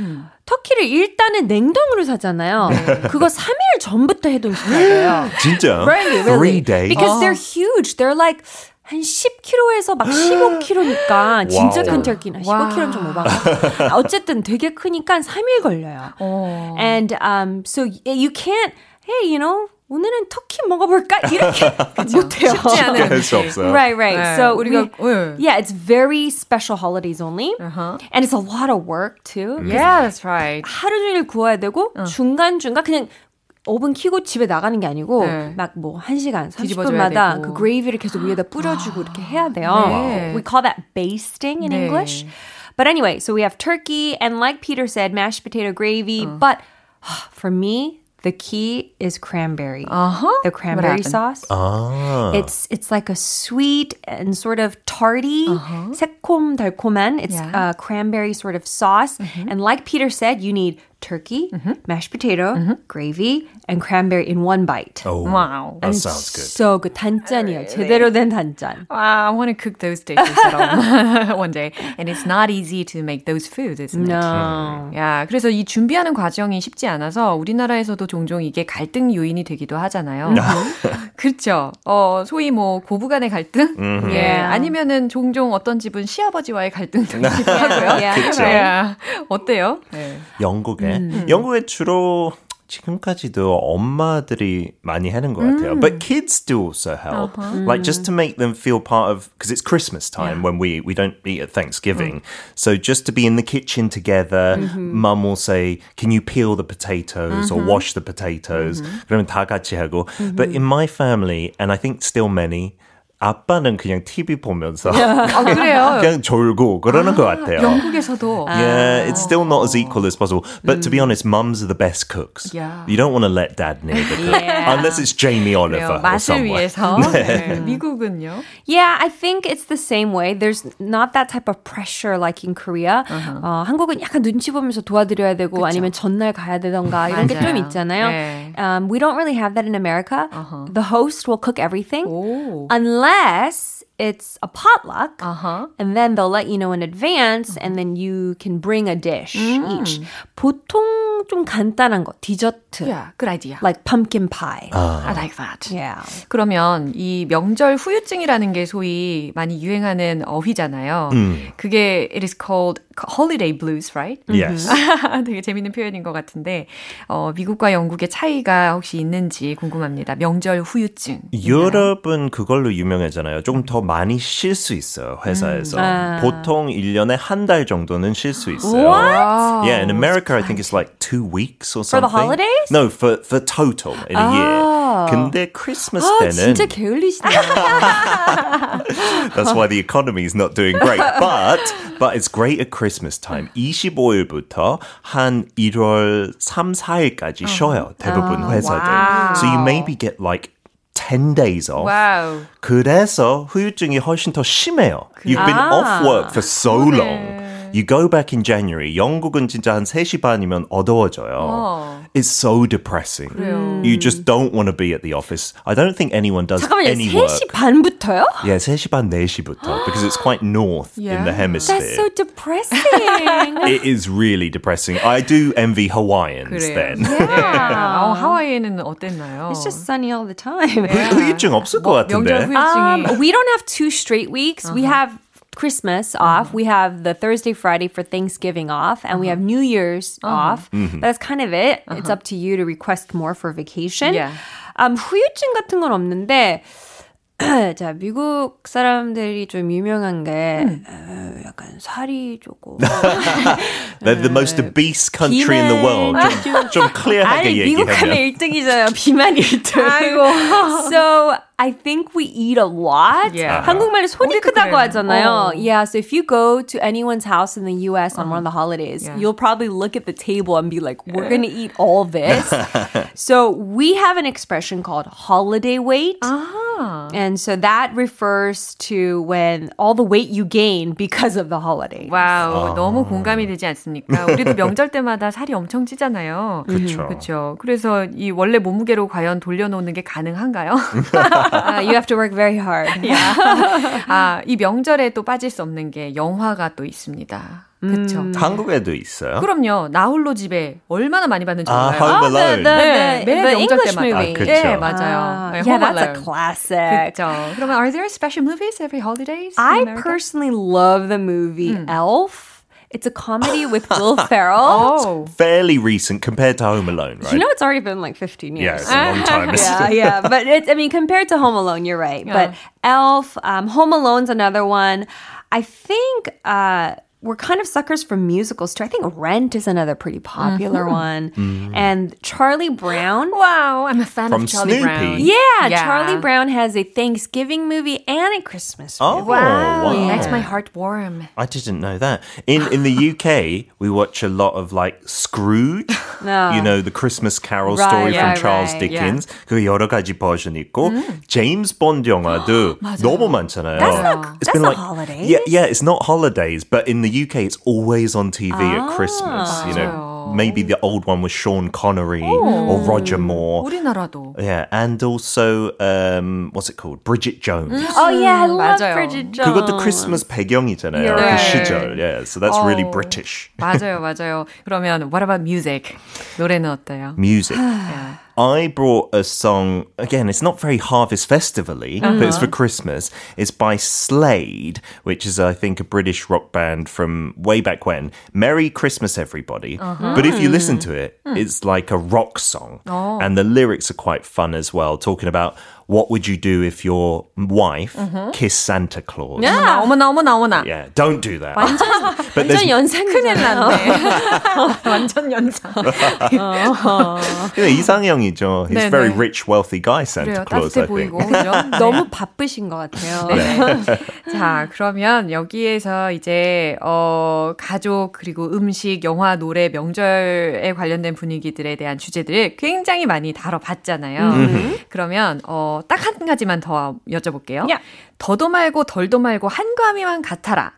[SPEAKER 3] 터키를 일단은 냉동으로 사잖아요. 그거 3일 전부터 해동시켜야 돼요.
[SPEAKER 4] 진짜?
[SPEAKER 3] Really,
[SPEAKER 4] Three
[SPEAKER 3] really.
[SPEAKER 4] days.
[SPEAKER 3] Because they're huge. They're like 한 10kg에서 막 15kg니까 진짜. 큰 터키는 15kg는 좀 오바가. 어쨌든 되게 크니까 3일 걸려요.
[SPEAKER 1] 어.
[SPEAKER 3] And um, so you can't, hey, you know, 오늘은 터키 먹어볼까? 이렇게 *laughs* 못해요.
[SPEAKER 1] 쉽지 않은
[SPEAKER 4] 할수 없어요.
[SPEAKER 3] Right, right.
[SPEAKER 1] 네,
[SPEAKER 3] so
[SPEAKER 1] 우리가-
[SPEAKER 3] we-
[SPEAKER 1] 네.
[SPEAKER 3] yeah, it's very special holidays only,
[SPEAKER 1] Uh-huh.
[SPEAKER 3] and it's a lot of work too. 'cause
[SPEAKER 1] Yeah, that's right.
[SPEAKER 3] 하루 종일 구워야 되고 중간 중간 그냥 오븐 키고 집에 나가는 게 아니고
[SPEAKER 1] 네.
[SPEAKER 3] 막 뭐 1시간
[SPEAKER 1] 뒤집어줘야
[SPEAKER 3] 30분마다
[SPEAKER 1] 되고.
[SPEAKER 3] 그 그레이비를 계속 위에다 뿌려주고 *gasps* 이렇게 해야 돼요.
[SPEAKER 1] 네.
[SPEAKER 3] We call that basting in
[SPEAKER 1] 네.
[SPEAKER 3] English. But anyway, so we have turkey and like Peter said, mashed potato gravy. But *sighs* for me, the key is cranberry.
[SPEAKER 1] Uh-huh.
[SPEAKER 3] The cranberry
[SPEAKER 1] happened?
[SPEAKER 3] sauce.
[SPEAKER 4] 아.
[SPEAKER 3] It's it's like a sweet and sort of tarty, 새콤 달콤한. It's
[SPEAKER 1] Uh-huh. Yeah.
[SPEAKER 3] a cranberry sort of sauce. And like Peter said, you need turkey, mashed potato, gravy, and cranberry in one bite.
[SPEAKER 4] Oh,
[SPEAKER 1] Wow.
[SPEAKER 4] that sounds good.
[SPEAKER 3] So good. 단짠이에요. 제대로 된 단짠.
[SPEAKER 1] Wow, I want to cook those dishes at home one day. And it's not easy to make those foods, isn't it?
[SPEAKER 3] No.
[SPEAKER 1] 야, 그래서 이 준비하는 과정이 쉽지 않아서 우리나라에서도 종종 이게 갈등 요인이 되기도 하잖아요. 그렇죠. 어, 소위 뭐 고부간의 갈등? 예. 아니면은 종종 어떤 집은 시아버지와의 갈등도 있기도 하고요.
[SPEAKER 3] Yeah.
[SPEAKER 4] 그쵸.
[SPEAKER 1] 예. 어때요? 네.
[SPEAKER 4] 영국에 영국에 주로 지금까지도 엄마들이 많이 하는 것 같아요. But kids do also help. Like just to make them feel part of because it's Christmas time when we we don't eat at Thanksgiving. So just to be in the kitchen together, mum will say, "Can you peel the potatoes or wash the potatoes?" 그러면 다 같이 하고. But in my family and I think still many 아빠는 그냥 TV 보면서
[SPEAKER 1] 아, 그래요. *laughs*
[SPEAKER 4] 그냥 졸고 그러는 것 같아요.
[SPEAKER 1] 영국에서도
[SPEAKER 4] Yeah, it's still not as equal as possible. But to be honest, mums are the best cooks.
[SPEAKER 1] Yeah.
[SPEAKER 4] You don't want to let dad near the cook.
[SPEAKER 3] Yeah.
[SPEAKER 4] Unless it's Jamie
[SPEAKER 1] 그래요.
[SPEAKER 4] Oliver or
[SPEAKER 1] 맛을
[SPEAKER 4] someone.
[SPEAKER 1] 위해서. *laughs* 네. 미국은요?
[SPEAKER 3] Yeah, I think it's the same way. There's not that type of pressure like in Korea. 어, 한국은 약간 눈치 보면서 도와드려야 되고 아니면 전날 가야 되던가 이런 게 좀
[SPEAKER 1] 맞아요.
[SPEAKER 3] 있잖아요.
[SPEAKER 1] 네.
[SPEAKER 3] Um, we don't really have that in America. The host will cook everything
[SPEAKER 1] 오.
[SPEAKER 3] unless it's a potluck.
[SPEAKER 1] Uh-huh.
[SPEAKER 3] And then they'll let you know in advance, and then you can bring a dish each. 보통 좀 간단한 거, 디저트,
[SPEAKER 1] Yeah, good idea.
[SPEAKER 3] like pumpkin pie.
[SPEAKER 1] I like that.
[SPEAKER 3] Yeah.
[SPEAKER 1] 그러면 이 명절 후유증이라는 게 소위 많이 유행하는 어휘잖아요.
[SPEAKER 4] 음.
[SPEAKER 1] 그게 it is called holiday blues, right?
[SPEAKER 4] Yes.
[SPEAKER 1] 되게 재밌는 표현인 것 같은데 어, 미국과 영국의 차이가 혹시 있는지 궁금합니다. 명절 후유증.
[SPEAKER 4] 유럽은 그걸로 유명하잖아요. 조금 더 많이 쉴 수 있어요, 회사에서. 보통 1년에 한 달 정도는 쉴 수 있어요.
[SPEAKER 3] What?
[SPEAKER 4] Yeah, in America, I think it's like two weeks or
[SPEAKER 3] For
[SPEAKER 4] something.
[SPEAKER 3] the holidays?
[SPEAKER 4] No, for, for total in a year. 근데 크리스마스
[SPEAKER 3] 아,
[SPEAKER 4] 때는
[SPEAKER 3] 진짜 게을리시네요.
[SPEAKER 4] That's why the economy is not doing great. But but it's great at Christmas time. 25일부터 한 1월 3, 4일까지 쉬어요. 대부분 회사들. So you maybe get like 10 days off.
[SPEAKER 1] 와우.
[SPEAKER 4] 그래서 후유증이 훨씬 더 심해요. You've been off work for so long. You go back in January. 영국은 진짜 한 3시 반이면 어두워져요. It's so depressing. You just don't want to be at the office. I don't think anyone does
[SPEAKER 3] 잠깐만요.
[SPEAKER 4] any work.
[SPEAKER 3] 3시 반부터요?
[SPEAKER 4] Yeah, 3시 반, 4시부터 because it's quite north in the
[SPEAKER 1] Yeah.
[SPEAKER 4] hemisphere.
[SPEAKER 3] That's so depressing. *laughs*
[SPEAKER 4] it is really depressing. I do envy Hawaiians
[SPEAKER 1] 그래요.
[SPEAKER 4] then.
[SPEAKER 1] 어, *laughs* 하와이에는 어땠나요?
[SPEAKER 3] It's just sunny all the time.
[SPEAKER 4] 후유증 없을 것
[SPEAKER 1] 뭐, 명절
[SPEAKER 4] 같은데.
[SPEAKER 1] 후유증이
[SPEAKER 3] Um, we don't have two straight weeks. We have Christmas off. We have the Thursday, Friday for Thanksgiving off, and we have New Year's off. That's kind of it. It's up to you to request more for vacation.
[SPEAKER 1] Yeah.
[SPEAKER 3] Um, 후유증 같은 건 없는데. *clears throat* 자, 미국 사람들이 좀 유명한 게 어, 약간 살이 조금
[SPEAKER 4] They're *laughs* the most obese country in the world. 좀, 좀 clear하게
[SPEAKER 3] 아니 미국 하면
[SPEAKER 4] 얘기하면.
[SPEAKER 3] 1등이잖아요. 비만 1등. so *laughs* I think we eat a lot.
[SPEAKER 1] Yeah.
[SPEAKER 3] 한국말로 손이
[SPEAKER 1] 우리도
[SPEAKER 3] 크다고
[SPEAKER 1] 그래요.
[SPEAKER 3] 하잖아요.
[SPEAKER 1] 어.
[SPEAKER 3] Yeah, so if you go to anyone's house in the US on one of the holidays,
[SPEAKER 1] Yeah.
[SPEAKER 3] you'll probably look at the table and be like, we're going to eat all this. *laughs* so we have an expression called holiday weight.
[SPEAKER 1] Ah.
[SPEAKER 3] And so that refers to when all the weight you gain because of the holiday.
[SPEAKER 1] 와우, 너무 공감이 되지 않습니까? 우리도 명절 때마다 살이 엄청 찌잖아요.
[SPEAKER 4] 그쵸.
[SPEAKER 1] 그렇죠. 그래서 이 원래 몸무게로 과연 돌려놓는 게 가능한가요?
[SPEAKER 3] Uh, you have to work very hard.
[SPEAKER 1] 아, 이 명절에 또 빠질 수 없는 게 영화가 또 있습니다. 그렇죠.
[SPEAKER 4] 한국에도 있어요.
[SPEAKER 1] 그럼요. 나홀로 집에 얼마나 많이 봤는지
[SPEAKER 4] 아,
[SPEAKER 1] 몰라요.
[SPEAKER 4] Home
[SPEAKER 3] the,
[SPEAKER 4] Alone.
[SPEAKER 3] the,
[SPEAKER 1] 네,
[SPEAKER 3] the,
[SPEAKER 1] 매일
[SPEAKER 3] the
[SPEAKER 1] 명절
[SPEAKER 3] English
[SPEAKER 1] 때마다.
[SPEAKER 3] movie.
[SPEAKER 4] 아, 그쵸.
[SPEAKER 1] 네, 맞아요.
[SPEAKER 3] Ah,
[SPEAKER 1] 네,
[SPEAKER 3] yeah,
[SPEAKER 1] Home
[SPEAKER 3] that's a
[SPEAKER 1] Alone.
[SPEAKER 3] classic.
[SPEAKER 1] 그렇죠. 그러면 are there special movies every holidays? in
[SPEAKER 3] I
[SPEAKER 1] America?
[SPEAKER 3] personally love the movie Elf. It's a comedy with Will Ferrell. *laughs*
[SPEAKER 1] Oh.
[SPEAKER 4] Fairly recent compared to Home Alone, right?
[SPEAKER 3] You know, it's already been like 15
[SPEAKER 4] yeah,
[SPEAKER 3] years.
[SPEAKER 4] it's a long time.
[SPEAKER 3] yeah, *laughs* yeah. But it's, I mean, compared to Home Alone, you're right. But Elf, um, Home Alone's another one. I think uh, we're kind of suckers for musicals too. I think Rent is another pretty popular one. And Charlie Brown. *gasps*
[SPEAKER 1] Wow, I'm a fan
[SPEAKER 4] From
[SPEAKER 1] of Charlie
[SPEAKER 4] Snoopy.
[SPEAKER 1] Brown.
[SPEAKER 3] Yeah,
[SPEAKER 1] Yeah.
[SPEAKER 3] Charlie Brown has a Thanksgiving movie and a Christmas movie.
[SPEAKER 4] Oh, wow.
[SPEAKER 1] Makes my heart warm.
[SPEAKER 4] I didn't know that. In in the UK, we watch a lot of like Scrooge. *laughs*
[SPEAKER 3] No.
[SPEAKER 4] You know the Christmas Carol
[SPEAKER 3] Right,
[SPEAKER 4] story from
[SPEAKER 3] right,
[SPEAKER 4] Charles
[SPEAKER 3] right,
[SPEAKER 4] Dickens. 그 여러 가지 버전 있고 제임스 본드 영화도 *gasps* 너무 많잖아요.
[SPEAKER 3] That's not-
[SPEAKER 4] It's
[SPEAKER 3] that's
[SPEAKER 4] been
[SPEAKER 3] not
[SPEAKER 4] like
[SPEAKER 3] holidays.
[SPEAKER 4] yeah, yeah. It's not holidays, but in the UK, it's always on TV
[SPEAKER 3] Ah,
[SPEAKER 4] at Christmas. You know, maybe the old one was Sean Connery or Roger Moore.
[SPEAKER 1] 우리나라도.
[SPEAKER 4] Yeah, and also um, what's it called? Bridget Jones.
[SPEAKER 3] Oh yeah, I love
[SPEAKER 1] 맞아요.
[SPEAKER 3] Bridget Jones.
[SPEAKER 4] 그것도 크리스마스 배경이잖아요.
[SPEAKER 3] You're
[SPEAKER 4] 그
[SPEAKER 3] right.
[SPEAKER 4] 시절. Yeah, so that's really
[SPEAKER 1] Oh.
[SPEAKER 4] British.
[SPEAKER 1] 맞아요, 맞아요. 그러면 what about music? 노래는 어때요?
[SPEAKER 4] Music. I brought a song, again, it's not very harvest festival-y, but it's uh-huh. for Christmas. It's by Slade, which is, I think, a British rock band from way back when. Merry Christmas, everybody. Uh-huh. But if you listen hmm. to it, it's like a rock song. Oh. And the lyrics are quite fun as well, talking about what would you do if your wife kissed Santa Claus.
[SPEAKER 1] 어머나, 어머나, 어머나, 어머나.
[SPEAKER 4] Yeah, don't do that.
[SPEAKER 3] 완전
[SPEAKER 4] but there's
[SPEAKER 3] 완전 연상이잖아요.
[SPEAKER 1] 완전 연상.
[SPEAKER 4] you know, 이상형이죠. He's
[SPEAKER 1] 네네.
[SPEAKER 4] very rich, wealthy guy, Santa
[SPEAKER 1] 그래요.
[SPEAKER 4] Claus, I
[SPEAKER 1] 따뜻해
[SPEAKER 4] think.
[SPEAKER 1] 보이고, 그죠?
[SPEAKER 3] 너무 바쁘신 것 같아요.
[SPEAKER 1] 자, 그러면 여기에서 이제 어 가족 그리고 음식, 영화, 노래, 명절에 관련된 분위기들에 대한 주제들을 굉장히 많이 다뤄봤잖아요. 그러면 어딱 한 가지만 더 여쭤볼게요.
[SPEAKER 3] 야.
[SPEAKER 1] 더도 말고 덜도 말고 한가위만 같아라.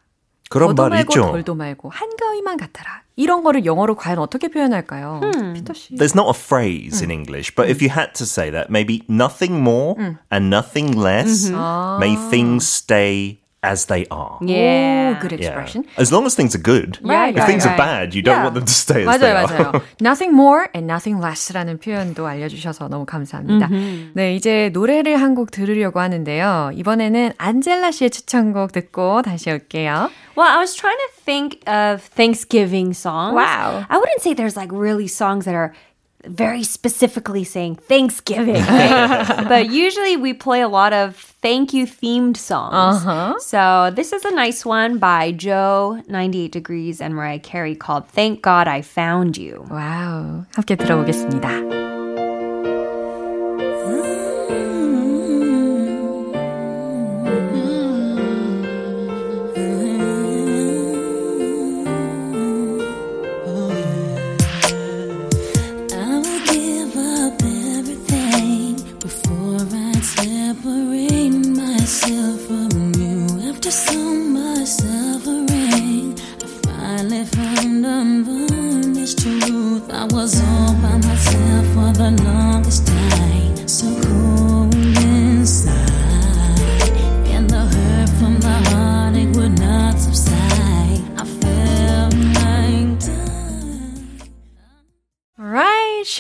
[SPEAKER 4] 그런
[SPEAKER 1] 더도
[SPEAKER 4] 말
[SPEAKER 1] 말고
[SPEAKER 4] 있죠.
[SPEAKER 1] 덜도 말고 한가위만 같아라. 이런 거를 영어로 과연 어떻게 표현할까요? 피터 씨.
[SPEAKER 4] There's not a phrase in English, but if you had to say that, maybe nothing more and nothing less. May things stay as they are.
[SPEAKER 3] Yeah.
[SPEAKER 1] 오, good
[SPEAKER 4] Yeah.
[SPEAKER 1] expression.
[SPEAKER 4] As long as things are good.
[SPEAKER 3] Right,
[SPEAKER 4] if
[SPEAKER 3] right,
[SPEAKER 4] things
[SPEAKER 3] right.
[SPEAKER 4] are bad, you don't
[SPEAKER 1] Yeah.
[SPEAKER 4] want them to stay as they
[SPEAKER 1] 맞아요,
[SPEAKER 4] are.
[SPEAKER 1] 맞아요. *laughs* Nothing more and nothing less라는 표현도 알려주셔서 너무 감사합니다. 네, 이제 노래를 한 곡 들으려고 하는데요. 이번에는 안젤라 씨의 추천곡 듣고 다시 올게요.
[SPEAKER 3] Well, I was trying to think of Thanksgiving songs.
[SPEAKER 1] Wow.
[SPEAKER 3] I wouldn't say there's like really songs that are very specifically saying Thanksgiving. right? *laughs* but usually we play a lot of thank you themed songs.
[SPEAKER 1] Uh-huh.
[SPEAKER 3] So this is a nice one by Joe 98 Degrees and Mariah Carey called Thank God I Found You.
[SPEAKER 1] 와우, 함께 들어보겠습니다.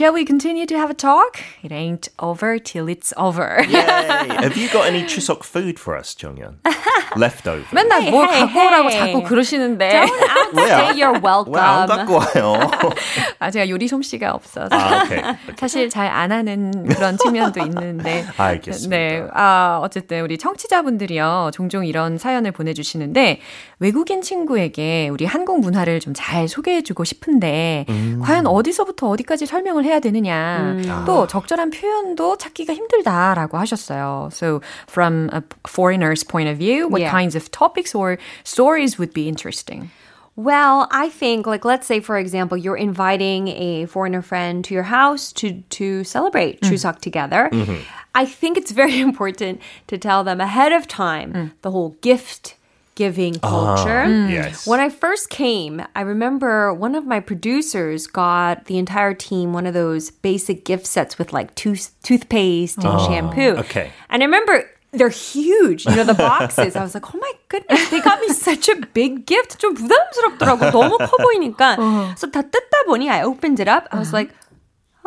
[SPEAKER 1] Shall we continue to have a talk? It ain't over till it's over.
[SPEAKER 4] Yay. *laughs* Have you got any Chuseok food for us, 정연? *laughs* Leftover.
[SPEAKER 1] 맨날 뭘
[SPEAKER 3] hey,
[SPEAKER 1] 갖고 오라고
[SPEAKER 3] hey.
[SPEAKER 1] 자꾸 그러시는데.
[SPEAKER 3] Outstay your welcome.
[SPEAKER 4] 왜안 갖고 와요? *laughs*
[SPEAKER 1] 아, 제가 요리 솜씨가 없어서.
[SPEAKER 4] 아, 오케이.
[SPEAKER 1] 사실 잘 안 하는 그런 측면도 있는데. *laughs*
[SPEAKER 4] 알겠습니다.
[SPEAKER 1] 네. 아, 어쨌든 우리 청취자분들이요. 종종 이런 사연을 보내주시는데, 외국인 친구에게 우리 한국 문화를 좀 잘 소개해주고 싶은데,
[SPEAKER 4] 음.
[SPEAKER 1] 과연 어디서부터 어디까지 설명을 해야 되느냐. 또 적절한 표현도 찾기가 힘들다라고 하셨어요. So, from a foreigner's point of view, what
[SPEAKER 3] Yeah.
[SPEAKER 1] kinds of topics or stories would be interesting?
[SPEAKER 3] Well, I think like let's say for example you're inviting a foreigner friend to your house to to celebrate mm. Chuseok together. Mm-hmm. I think it's very *laughs* important to tell them ahead of time mm. the whole gift giving ah, culture. Mm.
[SPEAKER 4] Yes.
[SPEAKER 3] When I first came, I remember one of my producers got the entire team one of those basic gift sets with like tooth toothpaste and ah, shampoo.
[SPEAKER 4] okay.
[SPEAKER 3] And I remember they're huge, you know, the *laughs* boxes. I was like, oh my goodness, they got me *laughs* such a big gift. 좀 부담스럽더라고. 너무 커 보이니까. *laughs* So 다 뜯다 보니 I opened it up. I was like,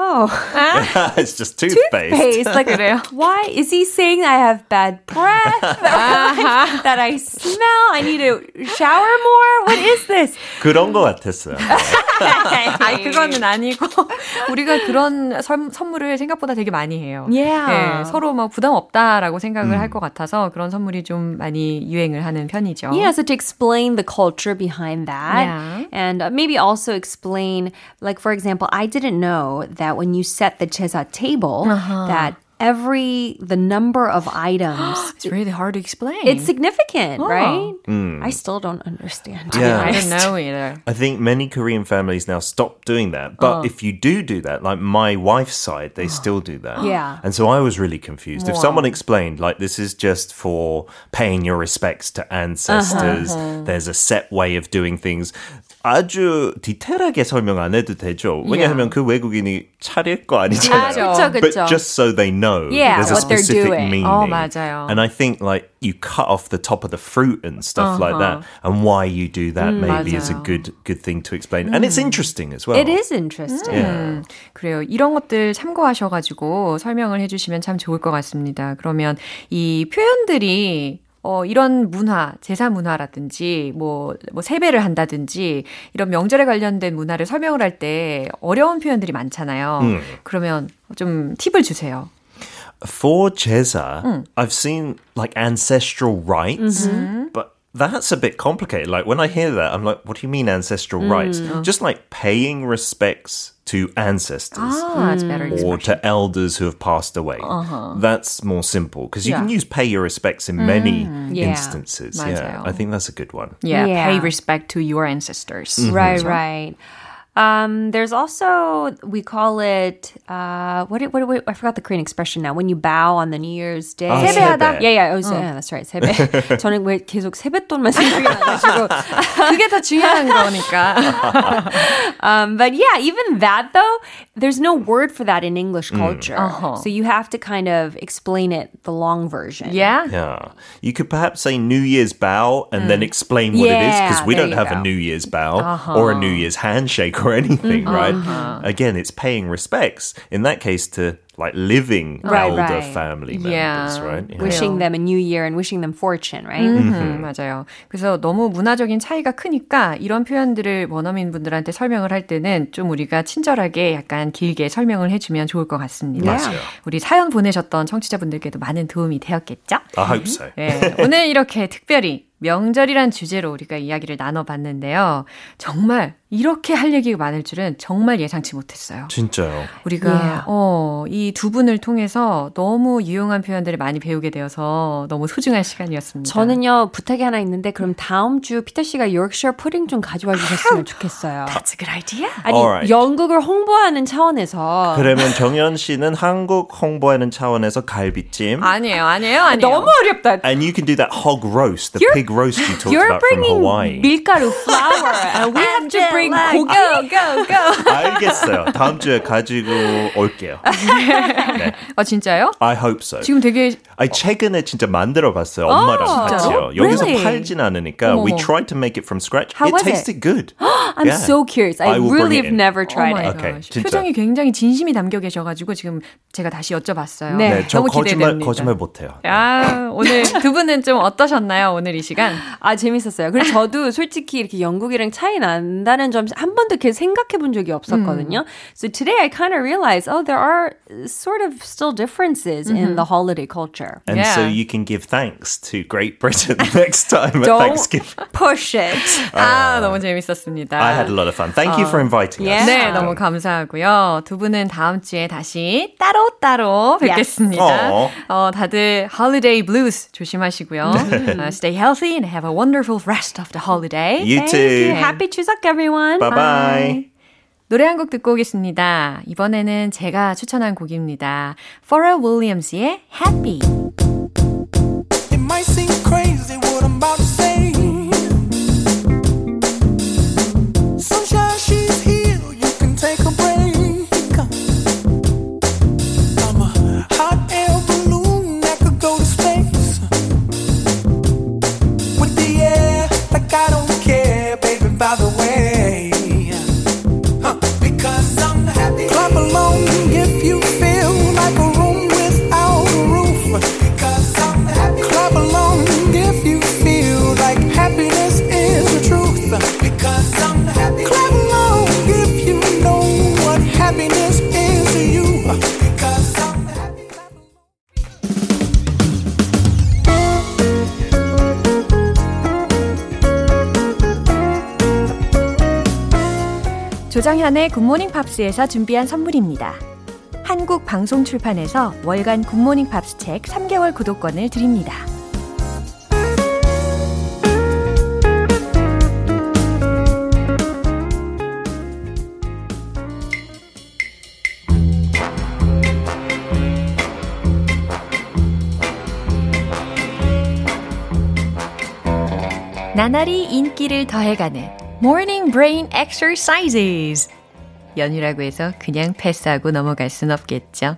[SPEAKER 3] oh, *laughs*
[SPEAKER 4] it's just toothpaste.
[SPEAKER 3] face. Like, *laughs* why is he saying I have bad breath? that *laughs* I smell? I need to shower more? What is this?
[SPEAKER 4] 그런 거 같았어요.
[SPEAKER 1] 아니 그거는 아니고 우리가 그런 선, 선물을 생각보다 되게 많이 해요.
[SPEAKER 3] Yeah.
[SPEAKER 1] 네, 서로 막 부담 없다라고 생각을 할 것 같아서 그런 선물이 좀 많이 유행을 하는 편이죠.
[SPEAKER 3] Yeah, so to explain the culture behind that.
[SPEAKER 1] Yeah.
[SPEAKER 3] And uh, maybe also explain, like, for example, I didn't know that when you set the chesa table, uh-huh. that every, the number of items, *gasps*
[SPEAKER 1] It's really hard to explain.
[SPEAKER 3] it's significant,
[SPEAKER 1] Oh.
[SPEAKER 3] right? I still don't understand. to be
[SPEAKER 4] Yeah.
[SPEAKER 1] I
[SPEAKER 3] honest.
[SPEAKER 1] don't know either.
[SPEAKER 4] I think many Korean families now stop doing that. But if you do do that, like my wife's side, they *gasps* still do that.
[SPEAKER 3] Yeah.
[SPEAKER 4] And so I was really confused. If someone explained, like, this is just for paying your respects to ancestors, there's a set way of doing things. 아주 디테일하게 설명 안 해도 되죠. 왜냐하면 그 외국인이 차릴 거 아니잖아요.
[SPEAKER 3] 그쵸,
[SPEAKER 4] But
[SPEAKER 3] 그쵸.
[SPEAKER 4] just so they know
[SPEAKER 3] Yeah,
[SPEAKER 4] there's a
[SPEAKER 3] what they're
[SPEAKER 4] specific
[SPEAKER 3] doing.
[SPEAKER 4] meaning.
[SPEAKER 1] 어, 맞아요.
[SPEAKER 4] And I think like you cut off the top of the fruit and stuff like that, and why you do that maybe is a
[SPEAKER 1] 맞아요.
[SPEAKER 4] good good thing to explain, and it's interesting as well.
[SPEAKER 3] It is interesting.
[SPEAKER 4] Yeah.
[SPEAKER 1] 그래요. 이런 것들 참고하셔가지고 설명을 해주시면 참 좋을 것 같습니다. 그러면 이 표현들이 어, 이런 문화, 제사 문화라든지, 뭐, 뭐, 세배를 한다든지, 이런 명절에 관련된 문화를 설명을 할 때 어려운 표현들이 많잖아요. 그러면 좀 팁을 주세요.
[SPEAKER 4] for jesa, mm. I've seen like ancestral rites, mm-hmm. but that's a bit complicated. Like when I hear that, I'm like, what do you mean ancestral mm. rites? Oh. Just like paying respects to ancestors
[SPEAKER 1] ah,
[SPEAKER 4] or to elders who have passed away. Uh-huh. That's more simple because you yeah. can use pay your respects in mm, many
[SPEAKER 3] yeah.
[SPEAKER 4] instances. Yeah, I think that's a good one.
[SPEAKER 1] Yeah,
[SPEAKER 3] yeah,
[SPEAKER 1] pay respect to your ancestors. Mm-hmm.
[SPEAKER 3] Right, right. Um, there's also we call it uh, what, what what I forgot the Korean expression now. When you bow on the New Year's Day.
[SPEAKER 4] 아,
[SPEAKER 1] 세배하다?
[SPEAKER 4] 세배.
[SPEAKER 3] Yeah, yeah, it was, yeah, that's right. 세배. *laughs* 저는 왜 계속 세뱃돈만 생각이 나가지고. *laughs*
[SPEAKER 1] 그게 더 중요한 거니까. *laughs*
[SPEAKER 3] Um, but yeah, even that though, there's no word for that in English culture. So you have to kind of explain it the long version.
[SPEAKER 1] yeah?
[SPEAKER 4] Yeah. You could perhaps say New Year's bow and then explain what it is because
[SPEAKER 3] Yeah,
[SPEAKER 4] we
[SPEAKER 3] there
[SPEAKER 4] don't
[SPEAKER 3] you
[SPEAKER 4] have
[SPEAKER 3] go.
[SPEAKER 4] a New Year's bow or a New Year's handshake or anything, right? Uh-huh. Again, it's paying respects. In that case, to like living
[SPEAKER 3] Right,
[SPEAKER 4] elder
[SPEAKER 3] right.
[SPEAKER 4] family
[SPEAKER 1] Yeah.
[SPEAKER 4] members, right? Yeah.
[SPEAKER 3] Wishing them a new year and wishing them fortune, right?
[SPEAKER 1] 음, 맞아요. 그래서 너무 문화적인 차이가 크니까 이런 표현들을 원어민 분들한테 설명을 할 때는 좀 우리가 친절하게 약간 길게 설명을 해주면 좋을 것 같습니다.
[SPEAKER 4] 맞아요.
[SPEAKER 1] 우리 사연 보내셨던 청취자분들께도 많은 도움이 되었겠죠?
[SPEAKER 4] I hope so.
[SPEAKER 1] 네, 오늘 이렇게 특별히 명절이란 주제로 우리가 이야기를 나눠봤는데요. 정말 이렇게 할 얘기가 많을 줄은 정말 예상치 못했어요.
[SPEAKER 4] 진짜요.
[SPEAKER 1] 우리가
[SPEAKER 3] Yeah.
[SPEAKER 1] 어, 이두 분을 통해서 너무 유용한 표현들을 많이 배우게 되어서 너무 소중한 시간이었습니다.
[SPEAKER 3] 저는요 부탁이 하나 있는데 그럼 다음 주 피터 씨가 요크셔 푸딩 좀 가져와 주셨으면 좋겠어요.
[SPEAKER 1] That's a good idea.
[SPEAKER 3] 아니
[SPEAKER 4] Alright.
[SPEAKER 3] 연극을 홍보하는 차원에서
[SPEAKER 4] 그러면 정연 씨는 한국 홍보하는 차원에서 갈비찜.
[SPEAKER 1] 아니에요, 아니에요, 아니에요.
[SPEAKER 3] 너무 어렵다.
[SPEAKER 4] And you can do that hog roast, the
[SPEAKER 3] You're
[SPEAKER 4] pig roast you talked about from
[SPEAKER 3] bringing
[SPEAKER 4] Hawaii.
[SPEAKER 3] 밀가루 flour, and *laughs* we have to bring 고기.
[SPEAKER 1] go, go, go.
[SPEAKER 4] 알겠어요. 다음 주에 가지고 올게요. *laughs*
[SPEAKER 1] 아, 진짜요?
[SPEAKER 4] I hope so.
[SPEAKER 1] 지금 되게
[SPEAKER 4] 아니 최근에 진짜 만들어 봤어요. 엄마랑
[SPEAKER 1] 진짜로?
[SPEAKER 4] 같이요. 여기서
[SPEAKER 1] Really?
[SPEAKER 4] 팔진 않으니까 we tried to make it from scratch.
[SPEAKER 3] How
[SPEAKER 4] it
[SPEAKER 3] was it?
[SPEAKER 4] tasted good.
[SPEAKER 3] I'm
[SPEAKER 4] Yeah.
[SPEAKER 3] so curious. I,
[SPEAKER 4] I
[SPEAKER 3] really have never
[SPEAKER 1] Oh
[SPEAKER 3] tried
[SPEAKER 1] my
[SPEAKER 3] it.
[SPEAKER 4] Okay. 진짜.
[SPEAKER 1] 표정이 굉장히 진심이 담겨 계셔 가지고 지금 제가 다시 여쭤봤어요.
[SPEAKER 3] 네.
[SPEAKER 4] 네, 저
[SPEAKER 1] 너무
[SPEAKER 4] 거짓말
[SPEAKER 1] 기대됩니다.
[SPEAKER 4] 거짓말 못 해요.
[SPEAKER 1] 아, 오늘 두 분은 좀 어떠셨나요? 오늘 이 시간?
[SPEAKER 3] 아 재밌었어요. 그리고 저도 솔직히 이렇게 영국이랑 차이 난다는 점 한 번도 이렇게 생각해 본 적이 없었거든요. So today I kind of realized, oh, there are sort of still differences in the holiday culture.
[SPEAKER 4] And
[SPEAKER 1] Yeah.
[SPEAKER 4] so you can give thanks to Great Britain *laughs* next time at
[SPEAKER 3] Don't
[SPEAKER 4] Thanksgiving. *laughs*
[SPEAKER 3] push it.
[SPEAKER 1] 아, 너무 재밌었습니다.
[SPEAKER 4] I had a lot of fun. Thank you for inviting
[SPEAKER 3] yeah.
[SPEAKER 4] us.
[SPEAKER 1] 네, 너무 감사하고요. 두 분은 다음 주에 다시 따로따로
[SPEAKER 3] Yes.
[SPEAKER 1] 뵙겠습니다.
[SPEAKER 4] 어.
[SPEAKER 1] 어, 다들 holiday blues 조심하시고요. *laughs* Uh, stay healthy and have a wonderful rest of the holiday.
[SPEAKER 4] You
[SPEAKER 3] Thank
[SPEAKER 4] too.
[SPEAKER 3] you. Happy Chuseok, everyone.
[SPEAKER 4] Bye bye.
[SPEAKER 1] 노래 한 곡 듣고 오겠습니다. 이번에는 제가 추천한 곡입니다. Pharrell Williams의 Happy. 조정현의 굿모닝 팝스에서 준비한 선물입니다. 한국 방송 출판에서 월간 굿모닝 팝스 책 3개월 구독권을 드립니다. 나날이 인기를 더해가는 Morning Brain Exercises. 연휴라고 해서 그냥 패스하고 넘어갈 순 없겠죠.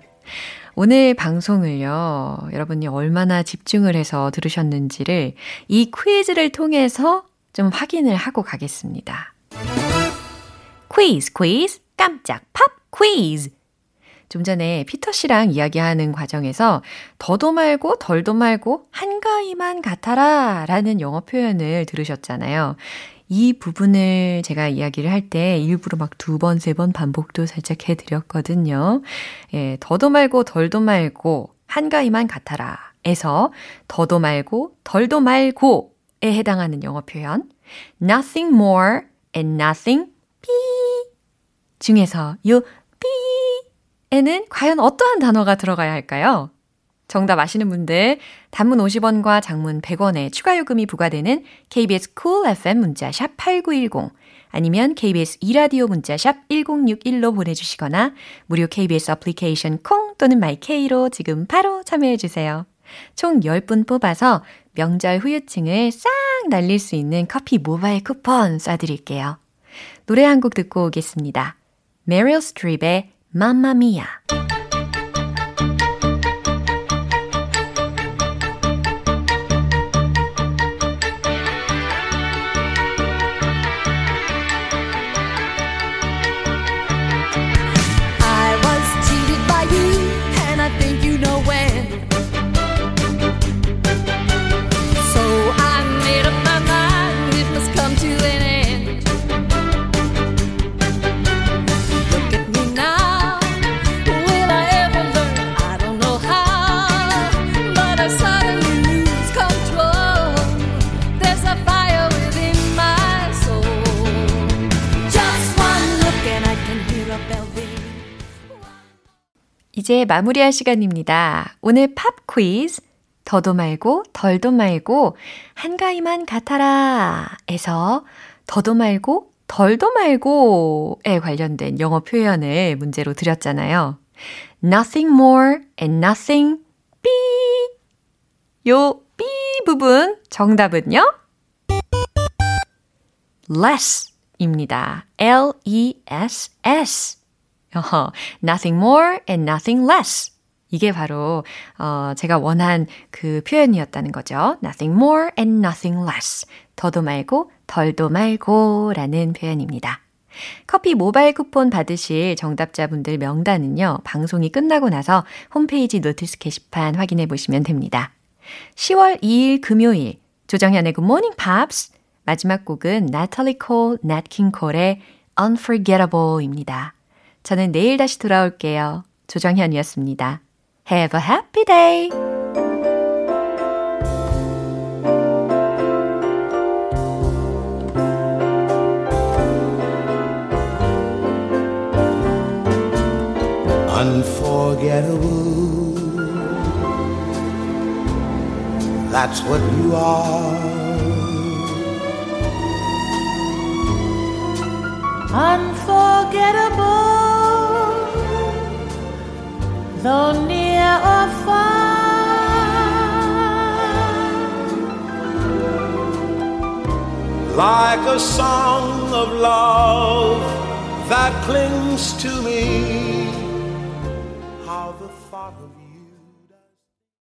[SPEAKER 1] 오늘 방송을요, 여러분이 얼마나 집중을 해서 들으셨는지를 이 퀴즈를 통해서 좀 확인을 하고 가겠습니다. 퀴즈, 퀴즈, 깜짝 팝 퀴즈. 좀 전에 피터 씨랑 이야기하는 과정에서 더도 말고 덜도 말고 한가위만 같아라 라는 영어 표현을 들으셨잖아요. 이 부분을 제가 이야기를 할 때 일부러 막 두 번, 세 번 반복도 살짝 해드렸거든요. 예, 더도 말고 덜도 말고 한가위만 같아라 에서 더도 말고 덜도 말고에 해당하는 영어 표현 nothing more and nothing B 중에서 요 B 에는 과연 어떠한 단어가 들어가야 할까요? 정답 아시는 분들 단문 50원과 장문 100원의 추가 요금이 부과되는 KBS cool FM 문자 샵 8910 아니면 KBS 이라디오 문자 샵 1061로 보내 주시거나 무료 KBS 애플리케이션 콩 또는 마이케이로 지금 바로 참여해 주세요. 총 10분 뽑아서 명절 후유증을 싹 날릴 수 있는 커피 모바일 쿠폰 쏴 드릴게요. 노래 한 곡 듣고 오겠습니다. 메릴 스트립의 맘마미아 마무리할 시간입니다. 오늘 팝 퀴즈. 더도 말고 덜도 말고 한가위만 같아라 에서 더도 말고 덜도 말고에 관련된 영어 표현을 문제로 드렸잖아요. Nothing more and nothing B 요 B 부분 정답은요? less 입니다. L-E-S-S. 어허, nothing more and nothing less. 이게 바로 어, 제가 원한 그 표현이었다는 거죠. nothing more and nothing less. 더도 말고 덜도 말고 라는 표현입니다. 커피 모바일 쿠폰 받으실 정답자분들 명단은요, 방송이 끝나고 나서 홈페이지 노티스 게시판 확인해 보시면 됩니다. 10월 2일 금요일, 조정현의 Good Morning Pops. 마지막 곡은 나탈리 콜, 낫킹 콜의 Unforgettable입니다. 저는 내일 다시 돌아올게요. 조정현이었습니다. Have a happy day!
[SPEAKER 5] Unforgettable. That's what you are.
[SPEAKER 6] Unforgettable, though near or far.
[SPEAKER 5] Like a song of love that clings to me.